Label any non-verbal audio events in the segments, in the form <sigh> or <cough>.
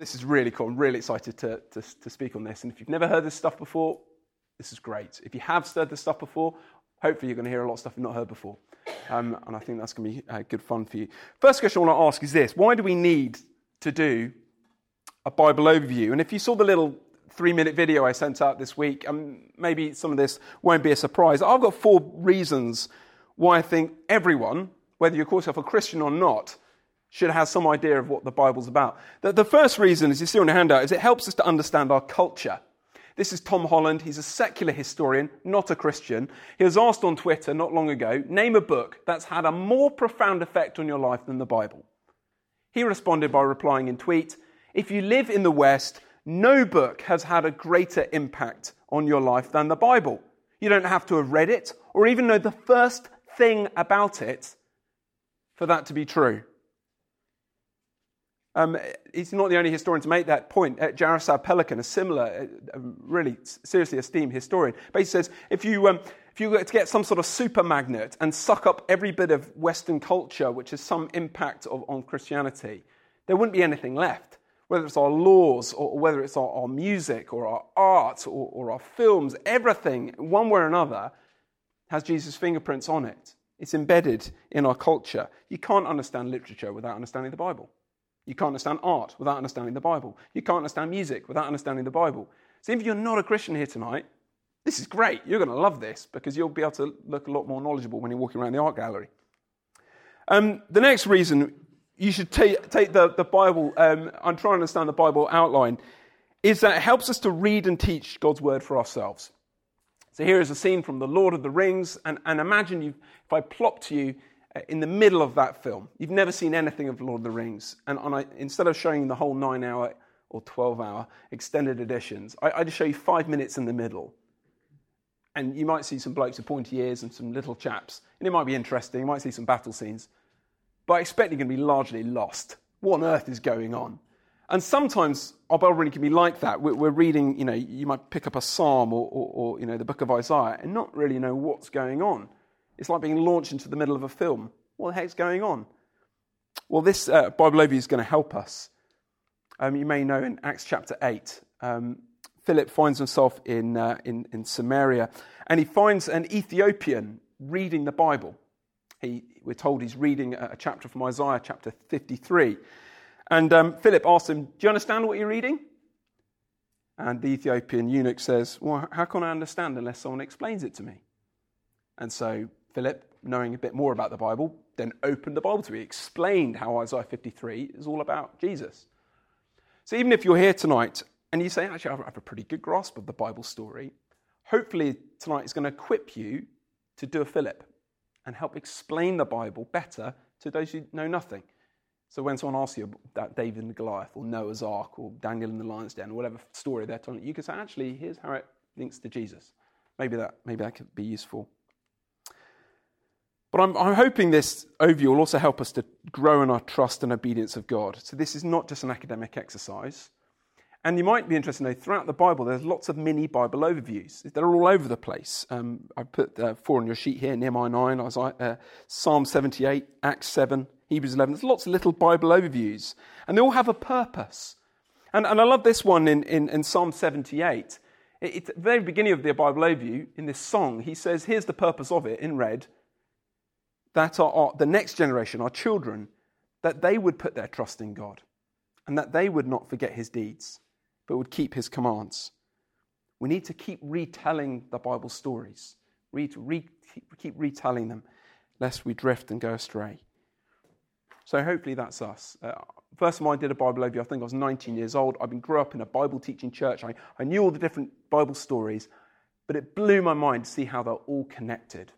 This is really cool. I'm really excited to, to, to speak on this. And if you've never heard this stuff before, this is great. If you have heard this stuff before, hopefully you're going to hear a lot of stuff you've not heard before. Um, and I think that's going to be uh, good fun for you. First question I want to ask is this Why do we need to do a Bible overview? And if you saw the little three minute video I sent out this week, um, maybe some of this won't be a surprise. I've got four reasons why I think everyone, whether you call yourself a Christian or not, should have some idea of what the Bible's about. The, the first reason, as you see on the handout, is it helps us to understand our culture. This is Tom Holland. He's a secular historian, not a Christian. He was asked on Twitter not long ago, name a book that's had a more profound effect on your life than the Bible. He responded by replying in tweet, if you live in the West, no book has had a greater impact on your life than the Bible. You don't have to have read it or even know the first thing about it for that to be true. Um, he's not the only historian to make that point. Uh, Jaroslav Pelikan, a similar, uh, really seriously esteemed historian, basically says if you, um, if you were to get some sort of super magnet and suck up every bit of Western culture which has some impact of, on Christianity, there wouldn't be anything left. Whether it's our laws or, whether it's our, our, music or our art or, or our films, everything, one way or another, has Jesus' fingerprints on it. It's embedded in our culture. You can't understand literature without understanding the Bible. You can't understand art without understanding the Bible. You can't understand music without understanding the Bible. So if you're not a Christian here tonight, this is great. You're going to love this because you'll be able to look a lot more knowledgeable when you're walking around the art gallery. Um, the next reason you should take, take the, the Bible, um, I'm trying to understand the Bible outline, is that it helps us to read and teach God's word for ourselves. So here is a scene from The Lord of the Rings, and, and imagine if I plop to you in the middle of that film. You've never seen anything of Lord of the Rings. And instead of showing the whole nine hour or 12 hour extended editions, I, I just show you five minutes in the middle. And you might see some blokes with pointy ears and some little chaps. And it might be interesting. You might see some battle scenes. But I expect you're going to be largely lost. What on earth is going on? And sometimes oh, our Bible reading can be like that. We're, we're reading, you know, you might pick up a psalm or, or, or, you know, the book of Isaiah and not really know what's going on. It's like being launched into the middle of a film. What the heck's going on? Well, this uh, Bible overview is going to help us. Um, you may know in Acts chapter 8, um, Philip finds himself in, uh, in, in Samaria and he finds an Ethiopian reading the Bible. He, we're told he's reading a, chapter from Isaiah, chapter 53. And um, Philip asks him, Do you understand what you're reading? And the Ethiopian eunuch says, Well, how can I understand unless someone explains it to me? And so Philip, knowing a bit more about the Bible, then opened the Bible to me, explained how Isaiah 53 is all about Jesus. So even if you're here tonight and you say, actually, I have a pretty good grasp of the Bible story, hopefully tonight is going to equip you to do a Philip and help explain the Bible better to those who know nothing. So when someone asks you about David and Goliath or Noah's Ark or Daniel in the lion's den or whatever story they're telling you, you can say, actually, here's how it links to Jesus. Maybe that, maybe that could be useful. But I'm, I'm, hoping this overview will also help us to grow in our trust and obedience of God. So this is not just an academic exercise. And you might be interested to know throughout the Bible, there's lots of mini Bible overviews. They're all over the place. Um, I put uh, four on your sheet here Nehemiah 9, Isaiah, uh, Psalm 78, Acts 7, Hebrews 11. There's lots of little Bible overviews. And they all have a purpose. And, and I love this one in, in, in Psalm 78. It, it's at the very beginning of the Bible overview, in this song, he says, Here's the purpose of it in red that our, our, the next generation, our children, that they would put their trust in God and that they would not forget his deeds, but would keep his commands. We need to keep retelling the Bible stories, read, re, keep retelling them, lest we drift and go astray. So hopefully that's us. Uh, first time I did a Bible overview, I think I was 19 years old. I grew up in a Bible teaching church. I, I knew all the different Bible stories, but it blew my mind to see how they're all connected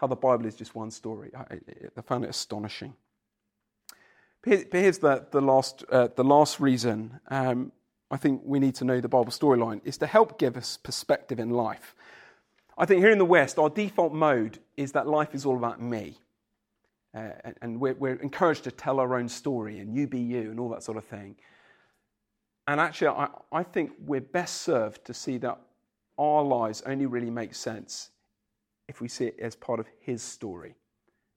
how the Bible is just one story. I, I found it astonishing. But here's the, the, last, uh, the last reason um, I think we need to know the Bible storyline is to help give us perspective in life. I think here in the West, our default mode is that life is all about me. Uh, and we're, we're, encouraged to tell our own story and you be you and all that sort of thing. And actually, I, I think we're best served to see that our lives only really make sense if we see it as part of his story.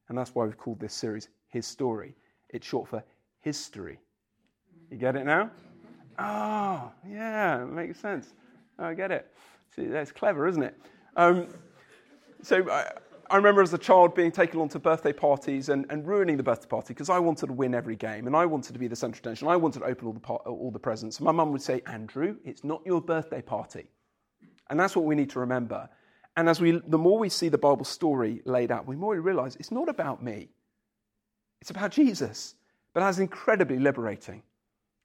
And that's why we've called this series His Story. It's short for history. You get it now? Oh, yeah, makes sense. I get it. See, that's clever, isn't it? Um, so I, I, remember as a child being taken along to birthday parties and, and ruining the birthday party because I wanted to win every game and I wanted to be the central attention. I wanted to open all the, par- all the presents. My mum would say, Andrew, it's not your birthday party. And that's what we need to remember. And as we, the more we see the Bible story laid out, the more we realize it's not about me. It's about Jesus. But that's incredibly liberating,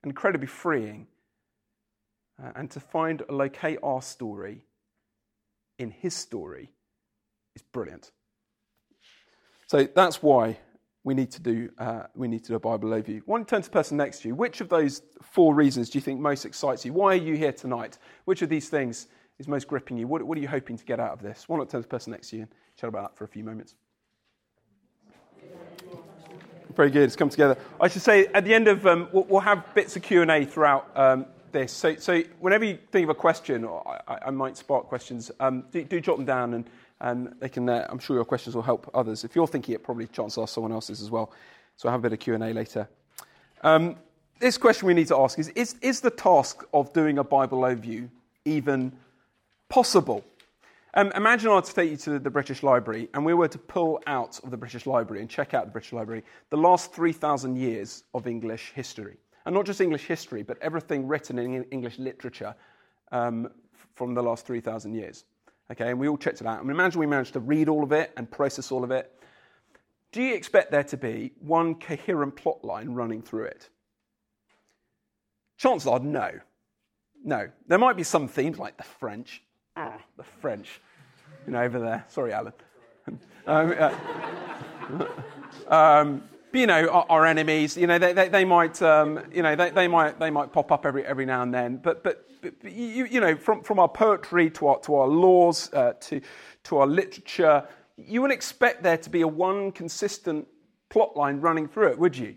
incredibly freeing. Uh, and to find, locate our story in his story is brilliant. So that's why we need to do, uh, we need to do a Bible overview. One turn to the person next to you. Which of those four reasons do you think most excites you? Why are you here tonight? Which of these things is most gripping you? What, what are you hoping to get out of this? Why not to the person next to you and chat about that for a few moments? Very good. It's come together. I should say at the end of um, we'll, we'll, have bits of Q and A throughout um, this. So, so, whenever you think of a question, or I, I might spark questions, um, do, do, jot them down, and, and they can. Uh, I'm sure your questions will help others. If you're thinking it, probably chances are someone else's as well. So I'll have a bit of Q and A later. Um, this question we need to ask is, is: Is the task of doing a Bible overview even possible? Um, imagine I were to take you to the British Library and we were to pull out of the British Library and check out the British Library the last 3,000 years of English history. And not just English history, but everything written in English literature um, from the last 3,000 years. Okay, and we all checked it out. And imagine we managed to read all of it and process all of it. Do you expect there to be one coherent plot line running through it? Chances are no. No. There might be some themes like the French, ah, the French, you know, over there. Sorry, Alan. <laughs> um, uh, <laughs> um, but, you know, our, our, enemies, you know, they, they, they might, um, you know, they, they, might, they might pop up every, every now and then. But, but, but you, you know, from, from our poetry to our, to our laws uh, to, to our literature, you wouldn't expect there to be a one consistent plot line running through it, would you?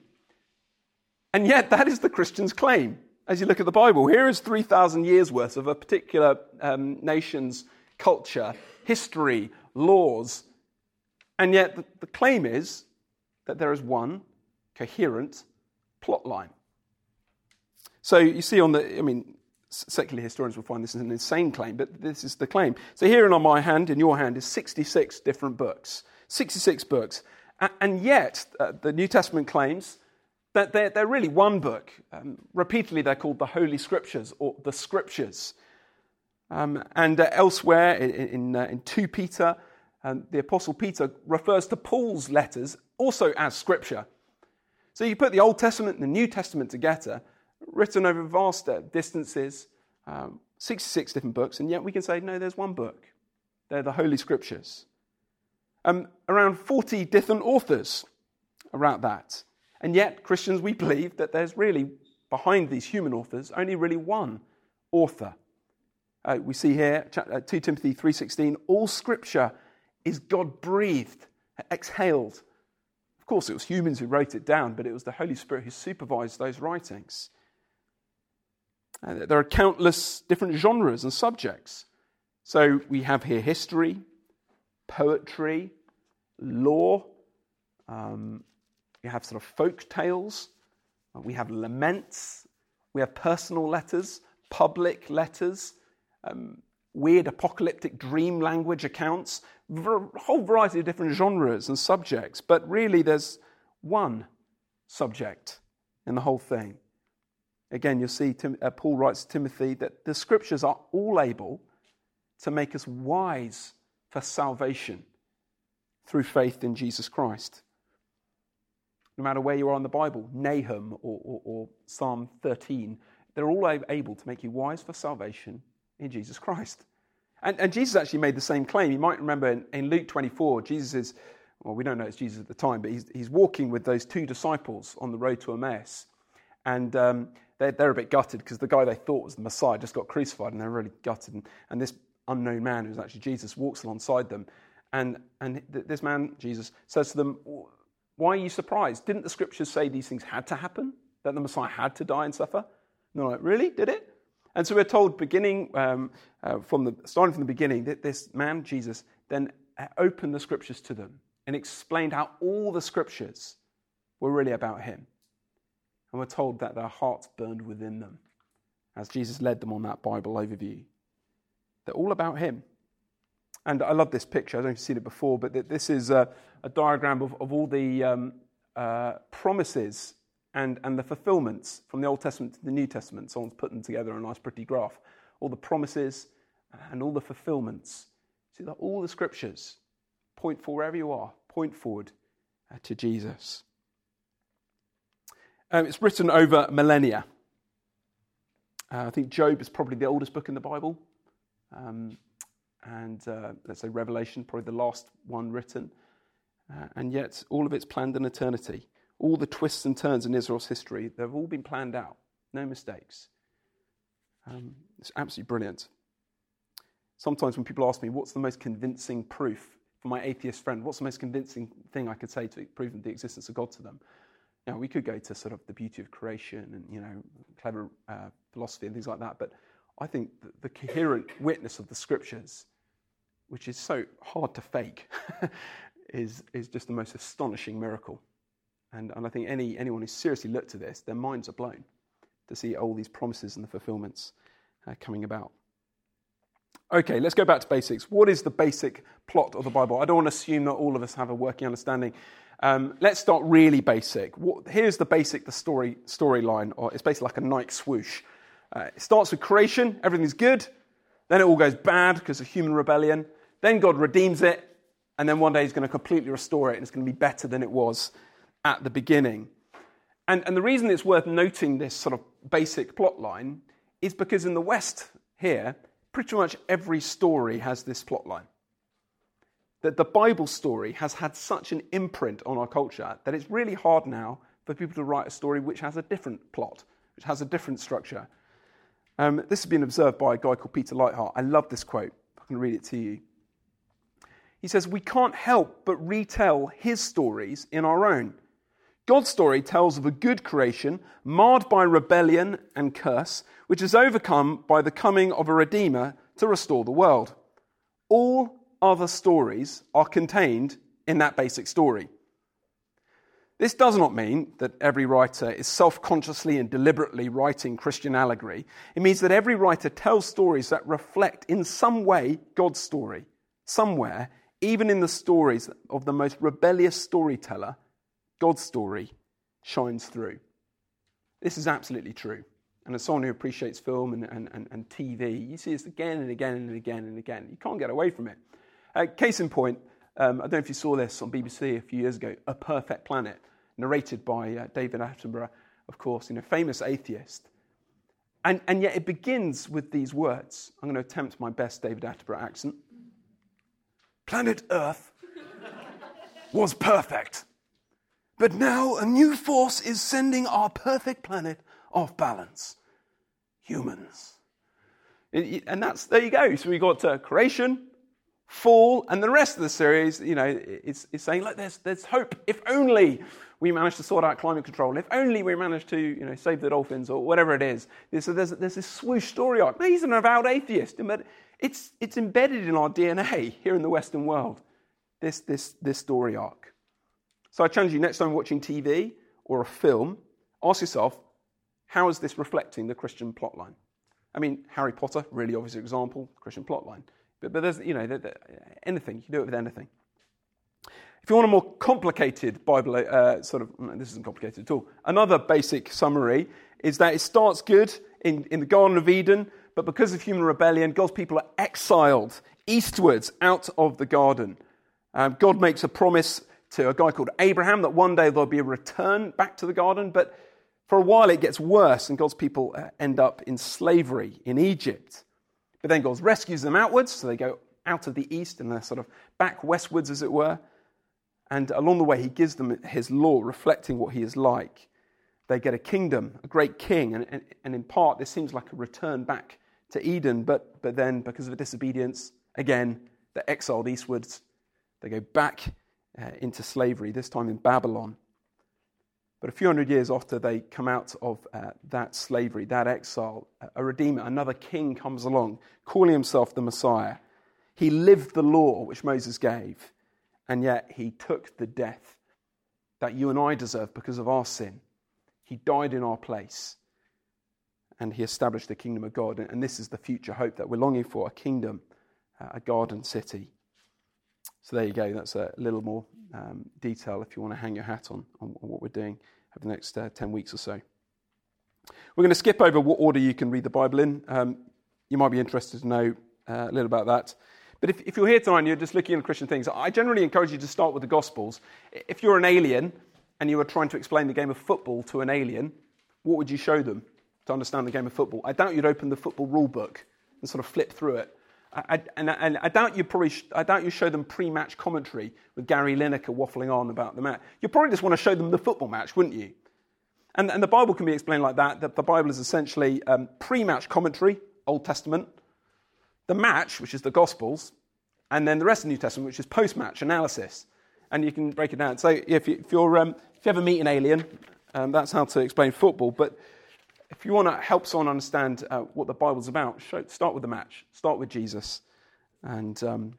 And yet, that is the Christian's claim as you look at the Bible. Here is 3,000 years worth of a particular um, nation's culture, history, laws, and yet the, the claim is that there is one coherent plot line. So you see on the, I mean, secular historians will find this an insane claim, but this is the claim. So here in on my hand, in your hand, is 66 different books. 66 books. And yet, uh, the New Testament claims that they're, they're really one book. Um, repeatedly, they're called the Holy Scriptures or the Scriptures. Um, and uh, elsewhere in, in, uh, in 2 Peter, um, the Apostle Peter refers to Paul's letters also as Scripture. So you put the Old Testament and the New Testament together, written over vast uh, distances, um, 66 different books, and yet we can say, no, there's one book. They're the Holy Scriptures. Um, around 40 different authors around that. And yet, Christians, we believe that there's really, behind these human authors, only really one author. Uh, we see here, uh, 2 Timothy 3.16, all scripture is God-breathed, exhaled. Of course, it was humans who wrote it down, but it was the Holy Spirit who supervised those writings. There are countless different genres and subjects. So we have here history, poetry, law, um, we have sort of folk tales, we have laments, we have personal letters, public letters, um, weird apocalyptic dream language accounts, a whole variety of different genres and subjects, but really there's one subject in the whole thing. Again, you'll see Tim, uh, Paul writes to Timothy that the scriptures are all able to make us wise for salvation through faith in Jesus Christ no matter where you are in the Bible, Nahum or, or, or Psalm 13, they're all able to make you wise for salvation in Jesus Christ. And, and, Jesus actually made the same claim. You might remember in, in, Luke 24, Jesus is, well, we don't know it's Jesus at the time, but he's, he's walking with those two disciples on the road to Emmaus. And um, they're, they're, a bit gutted because the guy they thought was the Messiah just got crucified and they're really gutted. And, and this unknown man, who's actually Jesus, walks alongside them. And, and this man, Jesus, says to them, why are you surprised? Didn't the scriptures say these things had to happen? That the Messiah had to die and suffer? They're like, really? Did it? And so we're told, beginning um, uh, from the starting from the beginning, that this man Jesus then uh, opened the scriptures to them and explained how all the scriptures were really about him. And we're told that their hearts burned within them as Jesus led them on that Bible overview. They're all about Him. And I love this picture. I don't know if you've seen it before, but this is a, a diagram of, of all the um, uh, promises and, and the fulfillments from the Old Testament to the New Testament. Someone's put them together in a nice, pretty graph. All the promises and all the fulfillments. See that all the scriptures point for wherever you are, point forward uh, to Jesus. Um, it's written over millennia. Uh, I think Job is probably the oldest book in the Bible. Um, and uh, let's say Revelation, probably the last one written. Uh, and yet, all of it's planned in eternity. All the twists and turns in Israel's history, they've all been planned out. No mistakes. Um, it's absolutely brilliant. Sometimes when people ask me, what's the most convincing proof for my atheist friend, what's the most convincing thing I could say to prove the existence of God to them? Now, we could go to sort of the beauty of creation and, you know, clever uh, philosophy and things like that, but I think the, the coherent witness of the scriptures, which is so hard to fake, <laughs> is, is just the most astonishing miracle. And, and I think any, anyone who seriously looked at this, their minds are blown to see all these promises and the fulfillments uh, coming about. Okay, let's go back to basics. What is the basic plot of the Bible? I don't want to assume that all of us have a working understanding. Um, let's start really basic. What, here's the basic, the story storyline, or it's basically like a Nike swoosh. Uh, it starts with creation, everything's good. Then it all goes bad because of human rebellion. Then God redeems it, and then one day He's going to completely restore it, and it's going to be better than it was at the beginning. And, and the reason it's worth noting this sort of basic plot line is because in the West here, pretty much every story has this plot line that the Bible story has had such an imprint on our culture that it's really hard now for people to write a story which has a different plot, which has a different structure. Um, this has been observed by a guy called Peter Leithart. I love this quote. I can read it to you. He says, We can't help but retell his stories in our own. God's story tells of a good creation marred by rebellion and curse, which is overcome by the coming of a Redeemer to restore the world. All other stories are contained in that basic story. This does not mean that every writer is self consciously and deliberately writing Christian allegory. It means that every writer tells stories that reflect in some way God's story, somewhere, even in the stories of the most rebellious storyteller, God's story shines through. This is absolutely true. And as someone who appreciates film and, and, and, and TV, you see this again and again and again and again. You can't get away from it. Uh, case in point, um, I don't know if you saw this on BBC a few years ago, A Perfect Planet, narrated by uh, David Attenborough, of course, you know, famous atheist. And, and yet it begins with these words. I'm going to attempt my best David Attenborough accent. Planet Earth was perfect. But now a new force is sending our perfect planet off balance humans. And that's, there you go. So we got uh, creation, fall, and the rest of the series, you know, it's, it's saying, look, there's, there's hope. If only we manage to sort out climate control, if only we manage to, you know, save the dolphins or whatever it is. So there's, there's this swoosh story arc. he's an avowed atheist, but it's, it's embedded in our DNA here in the Western world, this, this, this story arc. So I challenge you next time watching TV or a film, ask yourself, how is this reflecting the Christian plotline? I mean, Harry Potter, really obvious example, Christian plotline. But, but there's, you know, anything, you can do it with anything. If you want a more complicated Bible, uh, sort of, this isn't complicated at all. Another basic summary is that it starts good in, in the Garden of Eden, but because of human rebellion, God's people are exiled eastwards out of the garden. Um, God makes a promise to a guy called Abraham that one day there'll be a return back to the garden, but for a while it gets worse, and God's people uh, end up in slavery in Egypt. But then God rescues them outwards, so they go out of the east and they're sort of back westwards, as it were. And along the way, he gives them his law, reflecting what he is like. They get a kingdom, a great king, and, and, and in part, this seems like a return back to Eden, but, but then, because of disobedience, again, they're exiled eastwards. They go back uh, into slavery, this time in Babylon. But a few hundred years after they come out of uh, that slavery, that exile, a redeemer, another king comes along, calling himself the Messiah. He lived the law which Moses gave, and yet he took the death that you and I deserve because of our sin. He died in our place. And he established the kingdom of God. And this is the future hope that we're longing for a kingdom, uh, a garden city. So there you go. That's a little more um, detail if you want to hang your hat on, on, what we're doing over the next uh, 10 weeks or so. We're going to skip over what order you can read the Bible in. Um, you might be interested to know uh, a little about that. But if, if, you're here tonight and you're just looking at Christian things, I generally encourage you to start with the Gospels. If you're an alien and you were trying to explain the game of football to an alien, what would you show them? To understand the game of football. I doubt you'd open the football rule book and sort of flip through it. I, and, and, I doubt you probably sh- I doubt you show them pre-match commentary with Gary Lineker waffling on about the match. You probably just want to show them the football match, wouldn't you? And, and the Bible can be explained like that. That the Bible is essentially um, pre-match commentary, Old Testament, the match, which is the Gospels, and then the rest of the New Testament, which is post-match analysis. And you can break it down. So if, you, if, you're, um, if you ever meet an alien, um, that's how to explain football. But if you want to help someone understand uh, what the Bible's about, show, start with the match. Start with Jesus. And, um,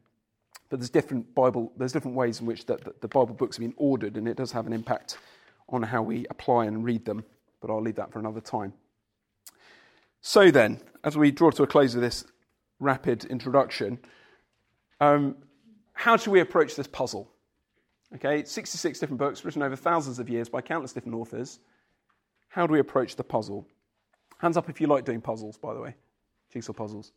but there's different Bible, there's different ways in which the, the, the Bible books have been ordered, and it does have an impact on how we apply and read them. But I'll leave that for another time. So then, as we draw to a close of this rapid introduction, um, how should we approach this puzzle? Okay, 66 different books written over thousands of years by countless different authors. How do we approach the puzzle? Hands up if you like doing puzzles, by the way. Jigsaw puzzles.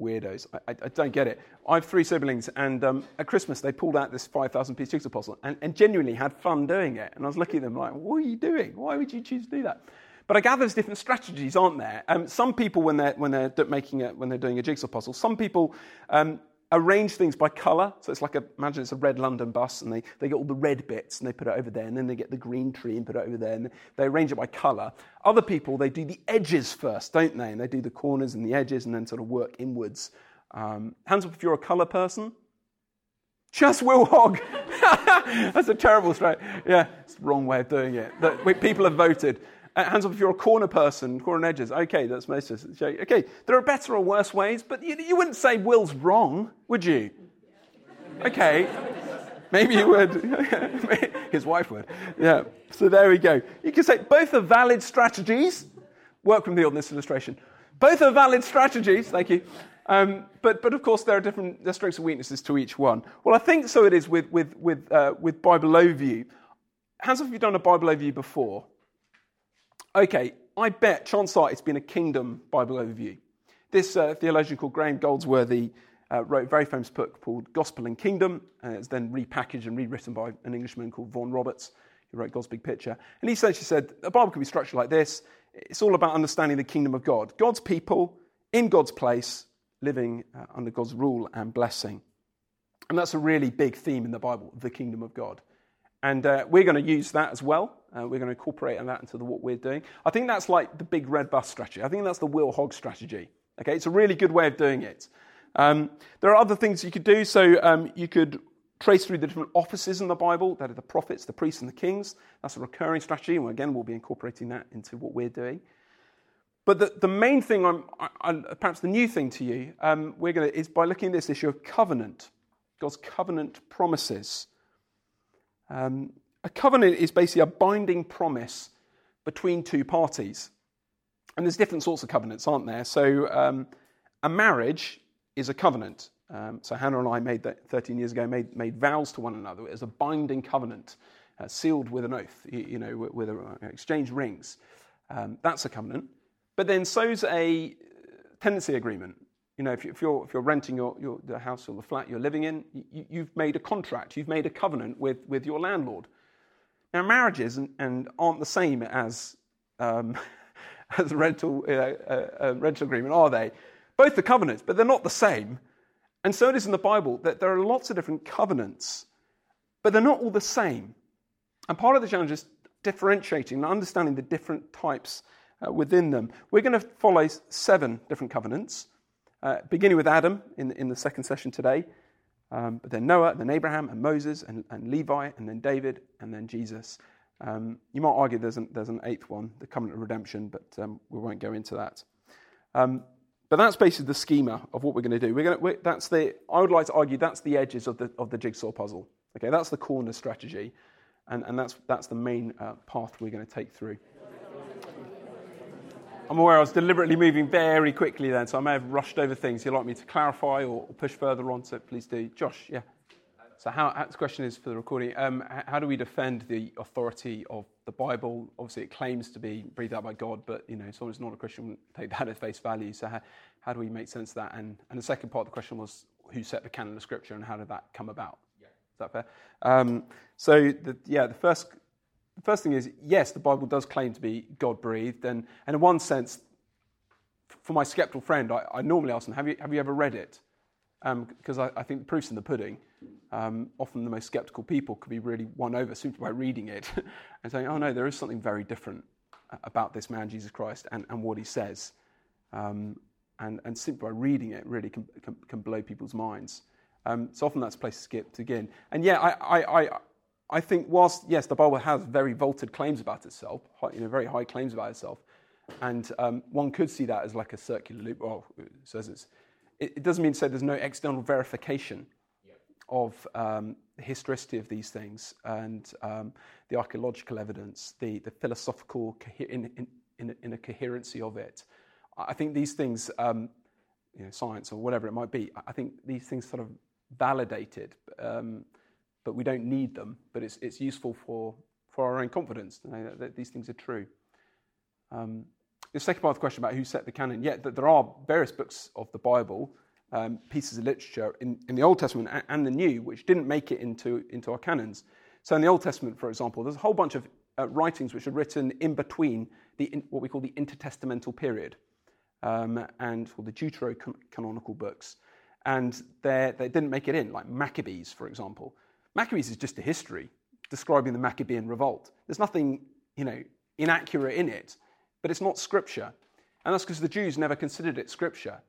Weirdos. I, I, I don't get it. I have three siblings, and um, at Christmas they pulled out this 5,000 piece jigsaw puzzle and, and genuinely had fun doing it. And I was looking at them like, what are you doing? Why would you choose to do that? But I gather there's different strategies, aren't there? Um, some people, when they're, when they're making a, when they're doing a jigsaw puzzle, some people um, arrange things by colour. So it's like a, imagine it's a red London bus, and they, they get all the red bits and they put it over there, and then they get the green tree and put it over there, and they arrange it by colour. Other people, they do the edges first, don't they? And they do the corners and the edges and then sort of work inwards. Um, hands up if you're a colour person. Just Will Hogg. <laughs> That's a terrible strike. Yeah, it's the wrong way of doing it. people have voted. Uh, hands up if you're a corner person, corner edges. Okay, that's most of it. Okay, there are better or worse ways, but you, you wouldn't say Will's wrong, would you? Okay, maybe you would. <laughs> His wife would. Yeah, so there we go. You can say both are valid strategies. Work with me on illustration. Both are valid strategies, thank you. Um, but, but of course, there are different there are strengths and weaknesses to each one. Well, I think so it is with, with, with, uh, with Bible Overview. Hands up if you've done a Bible Overview before. Okay, I bet, chances it's been a kingdom Bible overview. This uh, theologian called Graham Goldsworthy uh, wrote a very famous book called Gospel and Kingdom, it's then repackaged and rewritten by an Englishman called Vaughan Roberts, who wrote God's Big Picture. And he essentially said the Bible can be structured like this it's all about understanding the kingdom of God, God's people in God's place, living uh, under God's rule and blessing. And that's a really big theme in the Bible, the kingdom of God. And uh, we're going to use that as well. Uh, we're going to incorporate that into the, what we're doing. I think that's like the big red bus strategy. I think that's the Will Hog strategy. Okay, it's a really good way of doing it. Um, there are other things you could do. So um, you could trace through the different offices in the Bible that are the prophets, the priests, and the kings. That's a recurring strategy. And again, we'll be incorporating that into what we're doing. But the, the main thing, I'm, I, perhaps the new thing to you, um, we're to, is by looking at this issue of covenant, God's covenant promises. Um, a covenant is basically a binding promise between two parties. And there's different sorts of covenants, aren't there? So um, a marriage is a covenant. Um, so Hannah and I made that 13 years ago, made, made vows to one another. It was a binding covenant, uh, sealed with an oath, you, you know, with, a, uh, exchange rings. Um, that's a covenant. But then so's a tenancy agreement. You know, if, you, are if you're renting your, your, the house or the flat you're living in, you, have made a contract, you've made a covenant with, with your landlord. Now, marriages and, and aren't the same as, um, <laughs> as a rental, uh, uh, uh, rental agreement, are they? Both the covenants, but they're not the same. And so it is in the Bible that there are lots of different covenants, but they're not all the same. And part of the challenge is differentiating and understanding the different types uh, within them. We're going to follow seven different covenants, uh, beginning with Adam in, in the second session today. Um, but then Noah, and then Abraham, and Moses, and, and Levi, and then David, and then Jesus. Um, you might argue there's an, there's an eighth one, the covenant of redemption, but um, we won't go into that. Um, but that's basically the schema of what we're going to do. We're going to, that's the, I would like to argue that's the edges of the, of the jigsaw puzzle. Okay, that's the corner strategy, and, and that's, that's the main uh, path we're going to take through. I'm aware I was deliberately moving very quickly then, so I may have rushed over things. You'd like me to clarify or push further on, so please do. Josh, yeah. So, how, the question is for the recording um, how do we defend the authority of the Bible? Obviously, it claims to be breathed out by God, but you know, someone who's not a Christian would take that at face value. So, how, how do we make sense of that? And, and the second part of the question was who set the canon of Scripture and how did that come about? Yeah. Is that fair? Um, so, the, yeah, the first the first thing is yes, the Bible does claim to be God breathed, and, and in one sense, for my skeptical friend, I, I normally ask them, Have you, have you ever read it? Because um, I, I, think the proof's in the pudding. Um, often the most skeptical people could be really won over simply by reading it <laughs> and saying, Oh no, there is something very different about this man, Jesus Christ, and, and what he says. Um, and, and simply by reading it really can, can, can blow people's minds. Um, so often that's a place to skip to begin. And yeah, I, I, I think whilst, yes, the Bible has very vaulted claims about itself, you know, very high claims about itself, and um, one could see that as like a circular loop. Well, it says it's, it, it doesn't mean to say there's no external verification of um, the historicity of these things and um, the archaeological evidence, the, the philosophical in, in, in, in, a coherency of it. I think these things, um, you know, science or whatever it might be, I think these things sort of validated. But we don't need them. But it's, it's useful for, for our own confidence to know that, that these things are true. Um, the second part of the question about who set the canon, yeah, that there are various books of the Bible, um, pieces of literature in, in the Old Testament and, and, the New, which didn't make it into, into our canons. So in the Old Testament, for example, there's a whole bunch of uh, writings which are written in between the, in, what we call the intertestamental period um, and well, the deuterocanonical books. And they didn't make it in, like Maccabees, for example. Maccabees is just a history describing the Maccabean revolt. There's nothing, you know, inaccurate in it, but it's not scripture. And that's because the Jews never considered it scripture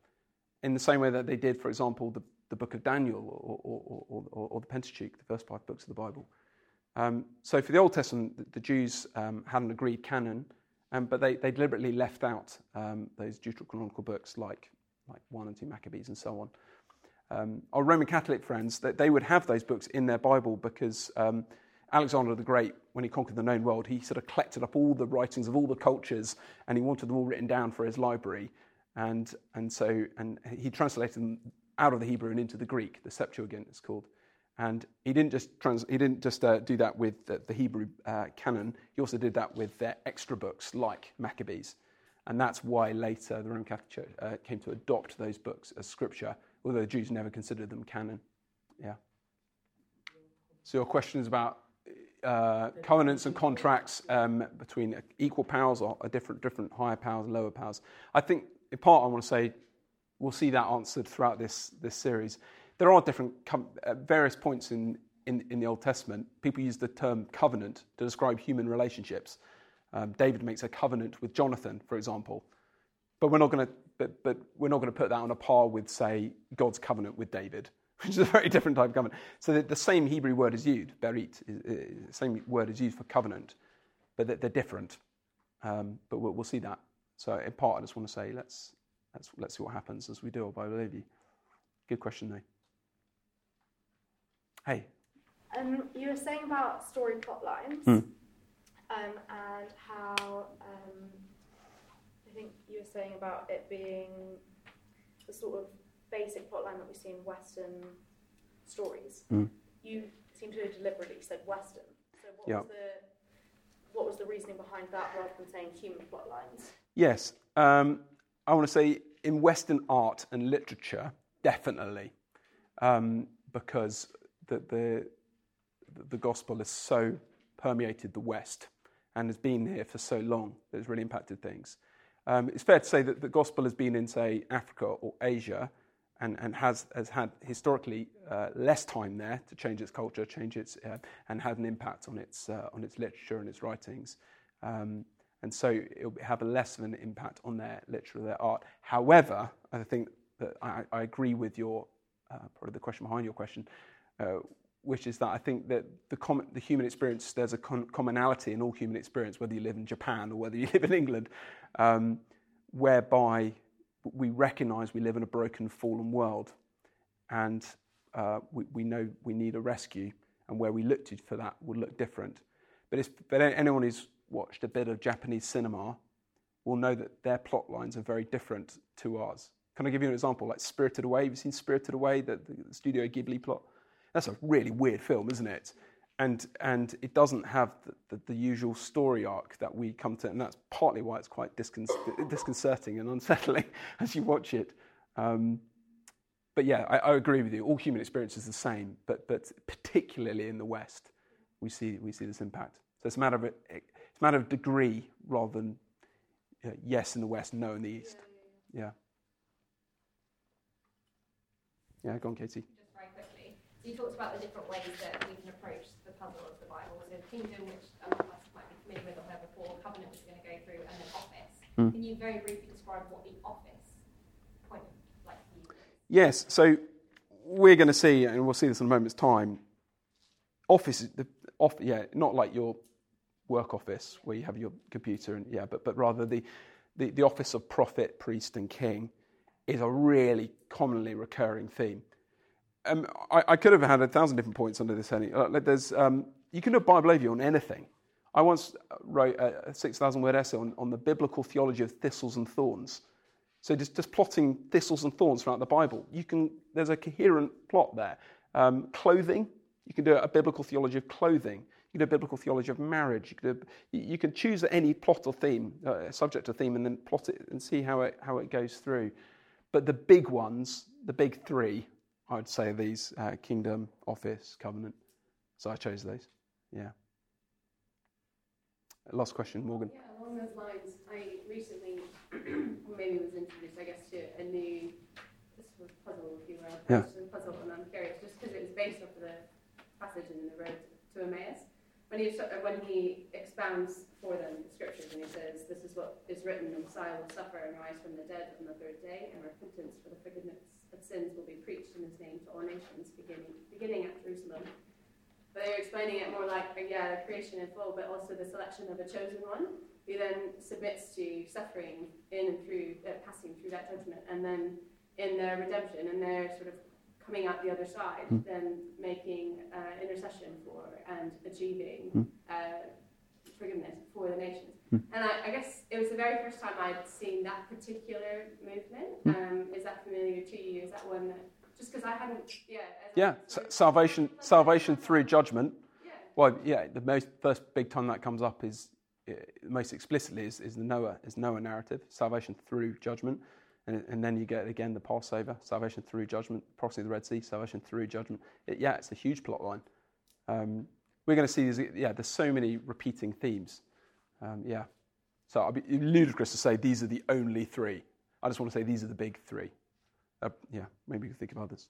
in the same way that they did, for example, the, the book of Daniel or, or, or, or, the Pentateuch, the first five books of the Bible. Um, so for the Old Testament, the, the Jews um, had an agreed canon, um, but they, they deliberately left out um, those deuterocanonical books like, like 1 and 2 Maccabees and so on um, our Roman Catholic friends, that they would have those books in their Bible because um, Alexander the Great, when he conquered the known world, he sort of collected up all the writings of all the cultures and he wanted them all written down for his library. And, and so and he translated them out of the Hebrew and into the Greek, the Septuagint it's called. And he didn't just, trans, he didn't just uh, do that with the, the Hebrew uh, canon, he also did that with their extra books like Maccabees. And that's why later the Roman Catholic Church uh, came to adopt those books as scripture although the Jews never considered them canon. Yeah. So your question is about uh, covenants and contracts um, between equal powers or different, different higher powers and lower powers. I think, in part, I want to say we'll see that answered throughout this, this series. There are different, com- uh, various points in, in, in, the Old Testament. People use the term covenant to describe human relationships. Um, David makes a covenant with Jonathan, for example. But we're not going to but, but we're not going to put that on a par with, say, God's covenant with David, <laughs> which is a very different type of covenant. So the, the same Hebrew word is used, berit, is, same word is used for covenant, but they're, they're different. Um, but we'll, we'll, see that. So in part, I just want to say, let's, let's, let's see what happens as we do our Bible overview. Good question, though. Hey. Um, you were saying about story plot lines mm. um, and how um, think you were saying about it being the sort of basic plotline that we see in Western stories. Mm. You seem to have deliberately said Western. So what yeah. was the what was the reasoning behind that rather than saying human plot lines? Yes. Um, I want to say in Western art and literature, definitely. Um, because the, the, the gospel has so permeated the West and has been here for so long that it's really impacted things. Um, it's fair to say that the gospel has been in, say, Africa or Asia and, and has, has had historically uh, less time there to change its culture, change its, uh, and had an impact on its, uh, on its literature and its writings. Um, and so it will have a less of an impact on their literature, their art. However, I think that I, I agree with your, uh, probably the question behind your question, uh, which is that I think that the, com- the human experience, there's a con- commonality in all human experience, whether you live in Japan or whether you <laughs> live in England, um, whereby we recognize we live in a broken, fallen world and uh, we, we, know we need a rescue, and where we look to for that would look different. But, if, but anyone who's watched a bit of Japanese cinema will know that their plot lines are very different to ours. Can I give you an example? Like Spirited Away. Have you seen Spirited Away, the, the Studio Ghibli plot? That's a really weird film, isn't it? And, and it doesn't have the, the, the usual story arc that we come to, and that's partly why it's quite discon- disconcerting and unsettling <laughs> as you watch it. Um, but yeah, I, I, agree with you. All human experience is the same, but, but particularly in the West, we see, we see this impact. So it's a matter of, it's a matter of degree rather than you know, yes in the West, no in the East. Yeah. yeah. Yeah, go on, Katie. Just very quickly. So you talked about the different ways that we can approach the puzzle of the Bible. So kingdom, which a lot of us might be familiar with or heard before, covenant, which we're going to go through, and then office. Mm. Can you very briefly describe what the office point like? Yes. So we're going to see, and we'll see this in a moment's time. Office, the off, yeah, not like your work office where you have your computer and yeah, but but rather the the, the office of prophet, priest, and king is a really commonly recurring theme. Um, I, I, could have had a thousand different points under this heading. Uh, there's, um, you can do a Bible overview on anything. I once wrote a 6,000 word essay on, on the biblical theology of thistles and thorns. So just, just plotting thistles and thorns throughout the Bible. You can, there's a coherent plot there. Um, clothing, you can do a biblical theology of clothing. You can do a biblical theology of marriage. You can, do, you can choose any plot or theme, uh, subject or theme, and then plot it and see how it, how it goes through. But the big ones, the big three, I would say these uh, kingdom, office, covenant. So I chose these. Yeah. Last question, Morgan. Yeah, along those lines, I recently, <clears throat> maybe was introduced, I guess, to a new this was puzzle, if you will. Yeah. Puzzle, and I'm curious, just because it was based off of the passage in the road to Emmaus when he, when he expounds for them the scriptures and he says, This is what is written, the Messiah will suffer and rise from the dead on the third day, and repentance for the forgiveness of sins will be preached in his name to all nations, beginning, beginning at Jerusalem. But they're explaining it more like, yeah, the creation in full, but also the selection of a chosen one who then submits to suffering in and through, uh, passing through that judgment, and then in their redemption and their sort of coming out the other side, mm. then making uh, intercession for and achieving mm. uh, forgiveness for the nations. Mm. And I, I, guess it was the very first time I'd seen that particular movement. Hmm. Um, is that familiar to you? Is that one that just because I hadn't, yeah. Yeah, salvation, salvation through judgment. Yeah. Well, yeah, the most first big time that comes up is uh, most explicitly is, is the Noah is Noah narrative, salvation through judgment. And, and, then you get again the Passover, salvation through judgment, crossing the Red Sea, salvation through judgment. It, yeah, it's a huge plot line. Um, we're going to see, these, yeah, there's so many repeating themes. Um, yeah. So I'd be ludicrous to say these are the only three. I just want to say these are the big three. Uh, yeah, maybe you can think of others.